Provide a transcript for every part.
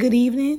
good evening.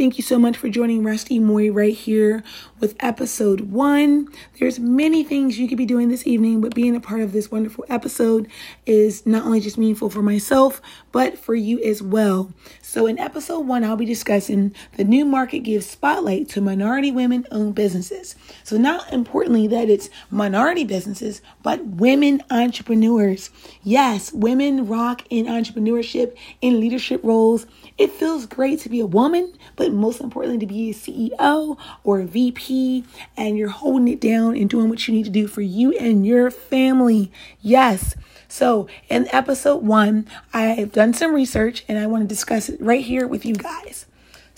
Thank you so much for joining Rusty Moy right here with episode one. There's many things you could be doing this evening, but being a part of this wonderful episode is not only just meaningful for myself, but for you as well. So in episode one, I'll be discussing the new market gives spotlight to minority women owned businesses. So not importantly that it's minority businesses, but women entrepreneurs. Yes, women rock in entrepreneurship, in leadership roles. It feels great to be a woman but most importantly, to be a CEO or a VP and you're holding it down and doing what you need to do for you and your family. Yes. So, in episode one, I've done some research and I want to discuss it right here with you guys.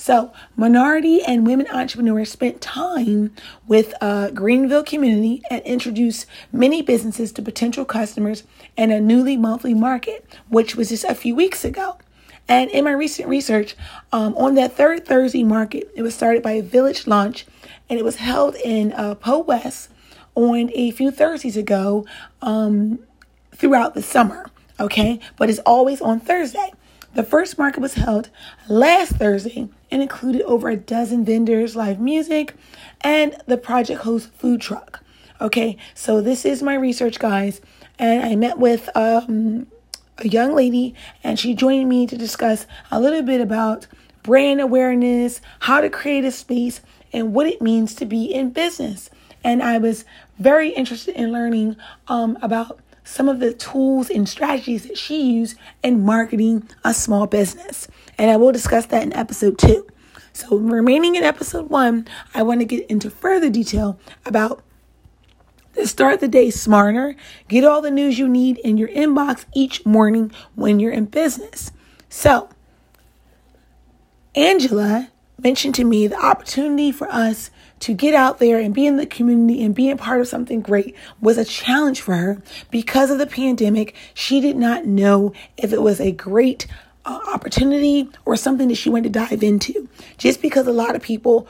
So, minority and women entrepreneurs spent time with a Greenville community and introduced many businesses to potential customers in a newly monthly market, which was just a few weeks ago. And in my recent research, um, on that third Thursday market, it was started by a Village Launch and it was held in uh, Poe West on a few Thursdays ago um, throughout the summer. Okay, but it's always on Thursday. The first market was held last Thursday and included over a dozen vendors, live music, and the Project Host food truck. Okay, so this is my research, guys, and I met with um, a young lady, and she joined me to discuss a little bit about brand awareness, how to create a space, and what it means to be in business. And I was very interested in learning um, about some of the tools and strategies that she used in marketing a small business. And I will discuss that in episode two. So, remaining in episode one, I want to get into further detail about Start the day smarter. Get all the news you need in your inbox each morning when you're in business. So, Angela mentioned to me the opportunity for us to get out there and be in the community and being part of something great was a challenge for her because of the pandemic. She did not know if it was a great uh, opportunity or something that she wanted to dive into. Just because a lot of people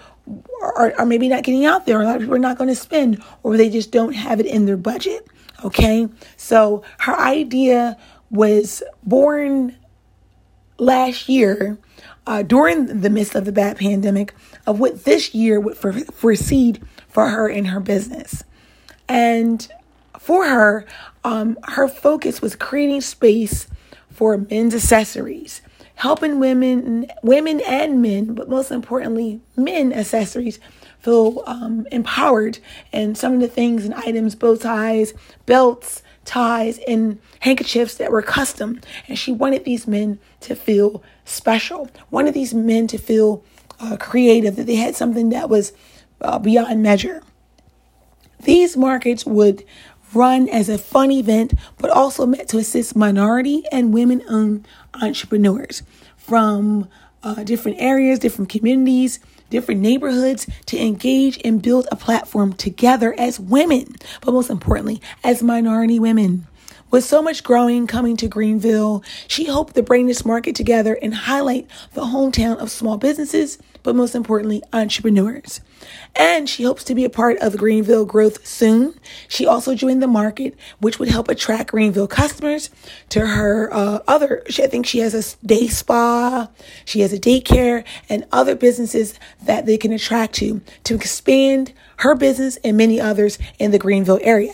are, are maybe not getting out there, a lot of people are not going to spend, or they just don't have it in their budget. Okay, so her idea was born last year uh, during the midst of the bad pandemic of what this year would for, foresee for her in her business. And for her, um, her focus was creating space for men's accessories, helping women, women and men, but most importantly, men accessories feel um, empowered. And some of the things and items, bow ties, belts, ties, and handkerchiefs that were custom. And she wanted these men to feel special, wanted these men to feel uh, creative, that they had something that was uh, beyond measure. These markets would run as a fun event, but also meant to assist minority and women owned entrepreneurs from uh, different areas, different communities, different neighborhoods to engage and build a platform together as women, but most importantly, as minority women. With so much growing coming to Greenville, she hoped to bring this market together and highlight the hometown of small businesses, but most importantly, entrepreneurs. And she hopes to be a part of Greenville growth soon. She also joined the market, which would help attract Greenville customers to her uh, other. I think she has a day spa, she has a daycare, and other businesses that they can attract to to expand her business and many others in the Greenville area.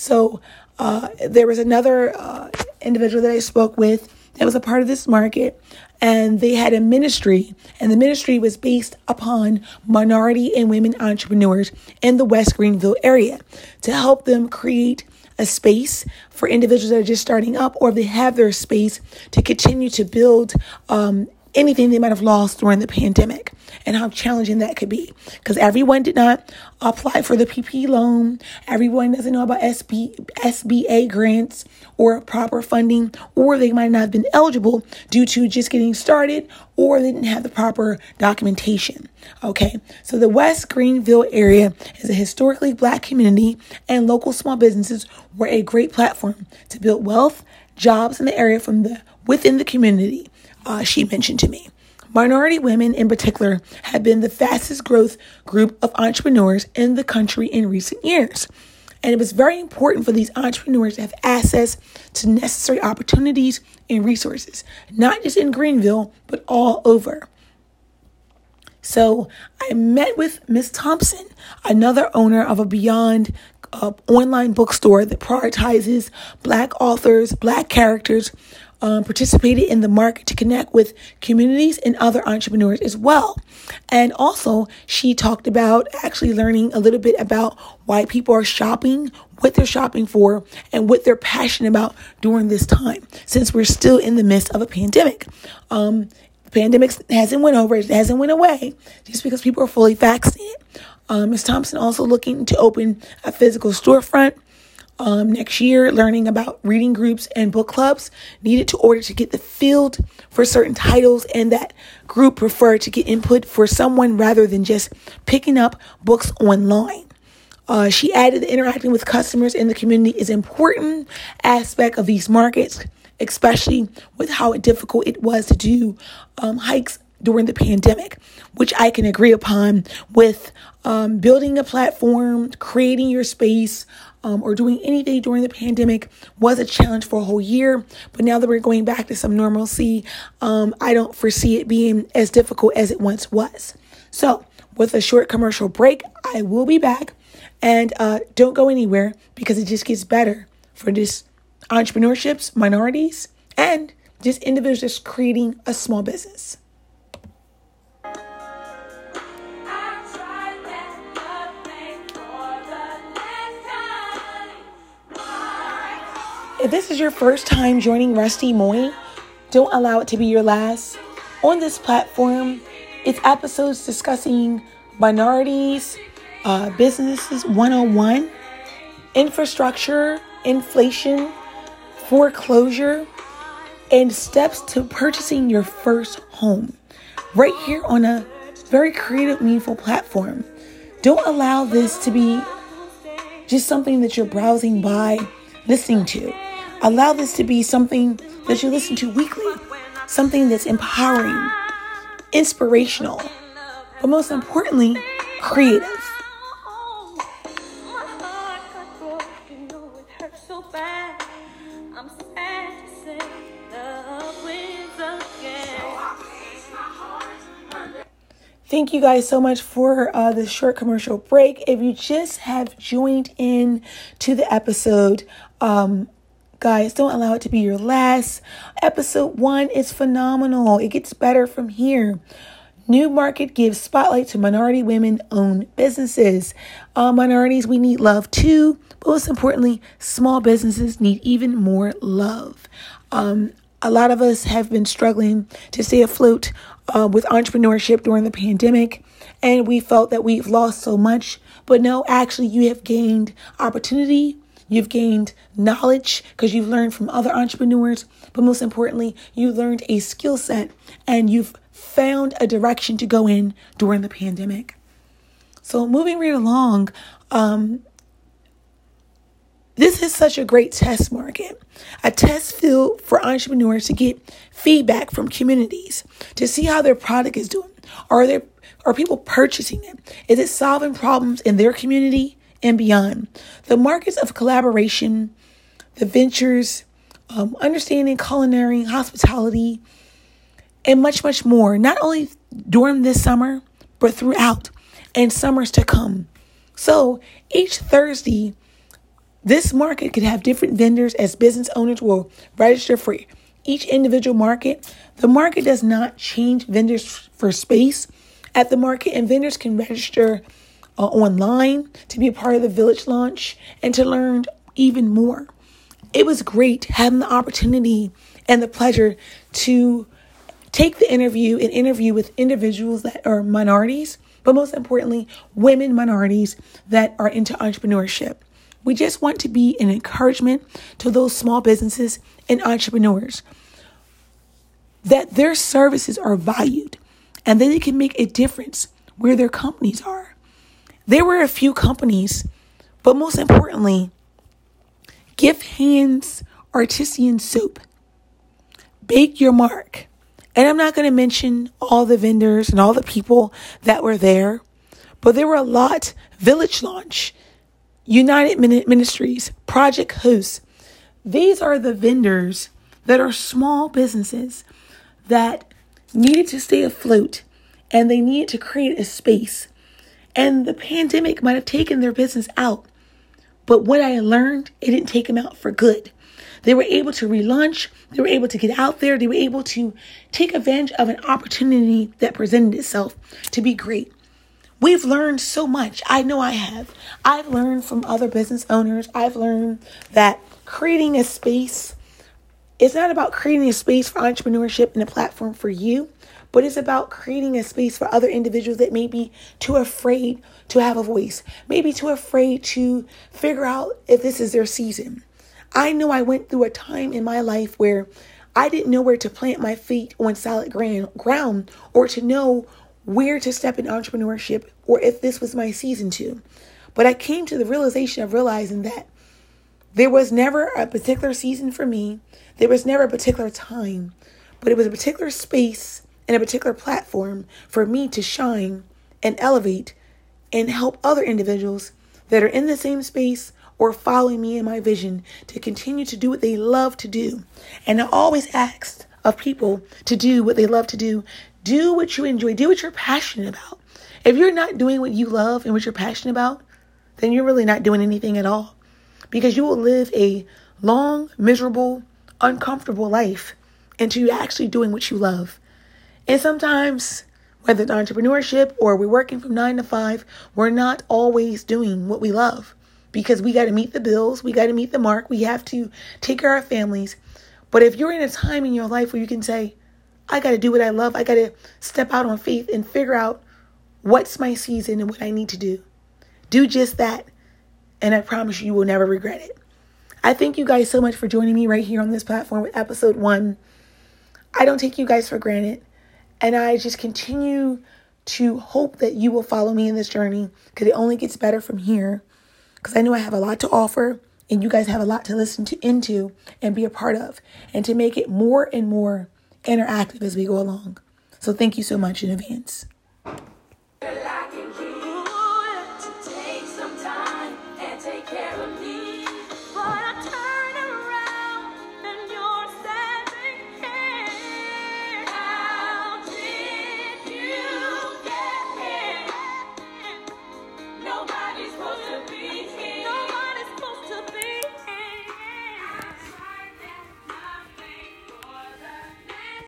So uh, there was another uh, individual that I spoke with that was a part of this market, and they had a ministry, and the ministry was based upon minority and women entrepreneurs in the West Greenville area to help them create a space for individuals that are just starting up or if they have their space to continue to build um, anything they might have lost during the pandemic and how challenging that could be because everyone did not apply for the PP loan. Everyone doesn't know about SB, SBA grants or proper funding, or they might not have been eligible due to just getting started or they didn't have the proper documentation. Okay, so the West Greenville area is a historically black community, and local small businesses were a great platform to build wealth, jobs in the area from the within the community uh, she mentioned to me. Minority women, in particular, have been the fastest growth group of entrepreneurs in the country in recent years. And it was very important for these entrepreneurs to have access to necessary opportunities and resources, not just in Greenville, but all over. So I met with Miss Thompson, another owner of a Beyond uh, online bookstore that prioritizes Black authors, Black characters, um, participated in the market to connect with communities and other entrepreneurs as well. And also, she talked about actually learning a little bit about why people are shopping, what they're shopping for, and what they're passionate about during this time, since we're still in the midst of a pandemic. Um, pandemic hasn't went over, it hasn't went away, just because people are fully vaccinated. Um, Ms. Thompson also looking to open a physical storefront um, next year, learning about reading groups and book clubs needed to order to get the field for certain titles, and that group preferred to get input for someone rather than just picking up books online. Uh, she added that interacting with customers in the community is an important aspect of these markets, especially with how difficult it was to do um, hikes during the pandemic, which I can agree upon with um, building a platform, creating your space, um, or doing anything during the pandemic was a challenge for a whole year. But now that we're going back to some normalcy, um, I don't foresee it being as difficult as it once was. So, with a short commercial break, I will be back. And uh, don't go anywhere because it just gets better for just entrepreneurships, minorities, and just individuals just creating a small business. If this is your first time joining Rusty Moy, don't allow it to be your last. On this platform, it's episodes discussing minorities, uh, businesses 101, infrastructure, inflation, foreclosure, and steps to purchasing your first home. Right here on a very creative, meaningful platform. Don't allow this to be just something that you're browsing by, listening to. Allow this to be something that you listen to weekly, something that's empowering, inspirational, but most importantly, creative. Thank you guys so much for uh, this short commercial break. If you just have joined in to the episode, um, Guys, don't allow it to be your last. Episode one is phenomenal. It gets better from here. New Market gives spotlight to minority women owned businesses. Uh, minorities, we need love too, but most importantly, small businesses need even more love. Um, a lot of us have been struggling to stay afloat uh, with entrepreneurship during the pandemic, and we felt that we've lost so much. But no, actually, you have gained opportunity, You've gained knowledge because you've learned from other entrepreneurs, but most importantly, you learned a skill set and you've found a direction to go in during the pandemic. So, moving right along, um, this is such a great test market, a test field for entrepreneurs to get feedback from communities to see how their product is doing. Are there are people purchasing it? Is it solving problems in their community? And beyond. The markets of collaboration, the ventures, um, understanding culinary, hospitality, and much, much more, not only during this summer, but throughout and summers to come. So each Thursday, this market could have different vendors as business owners will register for each individual market. The market does not change vendors for space at the market, and vendors can register uh, online to be a part of the village launch and to learn even more. It was great having the opportunity and the pleasure to take the interview and interview with individuals that are minorities, but most importantly, women minorities that are into entrepreneurship. We just want to be an encouragement to those small businesses and entrepreneurs that their services are valued and that they can make a difference where their companies are. There were a few companies, but most importantly, Gift Hands Artisan Soap, Bake Your Mark. And I'm not going to mention all the vendors and all the people that were there, but there were a lot. Village Launch, United Ministries, Project Host. These are the vendors that are small businesses that needed to stay afloat and they needed to create a space. And the pandemic might have taken their business out. But what I learned, it didn't take them out for good. They were able to relaunch, they were able to get out there, they were able to take advantage of an opportunity that presented itself to be great. We've learned so much. I know I have. I've learned from other business owners. I've learned that creating a space is not about creating a space for entrepreneurship and a platform for you, but it's about creating a space for other individuals that may be too afraid to have a voice, maybe too afraid to figure out if this is their season. I know I went through a time in my life where I didn't know where to plant my feet on solid ground or to know where to step in entrepreneurship or if this was my season to. But I came to the realization of realizing that there was never a particular season for me, there was never a particular time, but it was a particular space and a particular platform for me to shine and elevate and help other individuals that are in the same space or following me in my vision to continue to do what they love to do. And I always ask of people to do what they love to do. Do what you enjoy, do what you're passionate about. If you're not doing what you love and what you're passionate about, then you're really not doing anything at all. Because you will live a long, miserable, uncomfortable life until you're actually doing what you love. And sometimes, whether it's entrepreneurship or we're working from nine to five, we're not always doing what we love because we got to meet the bills, we got to meet the mark, we have to take care of our families. But if you're in a time in your life where you can say, I got to do what I love, I got to step out on faith and figure out what's my season and what I need to do, do just that. And I promise you, you will never regret it. I thank you guys so much for joining me right here on this platform with episode one. I don't take you guys for granted. And I just continue to hope that you will follow me in this journey because it only gets better from here because I know I have a lot to offer and you guys have a lot to listen to into and be a part of and to make it more and more interactive as we go along. So thank you so much in advance.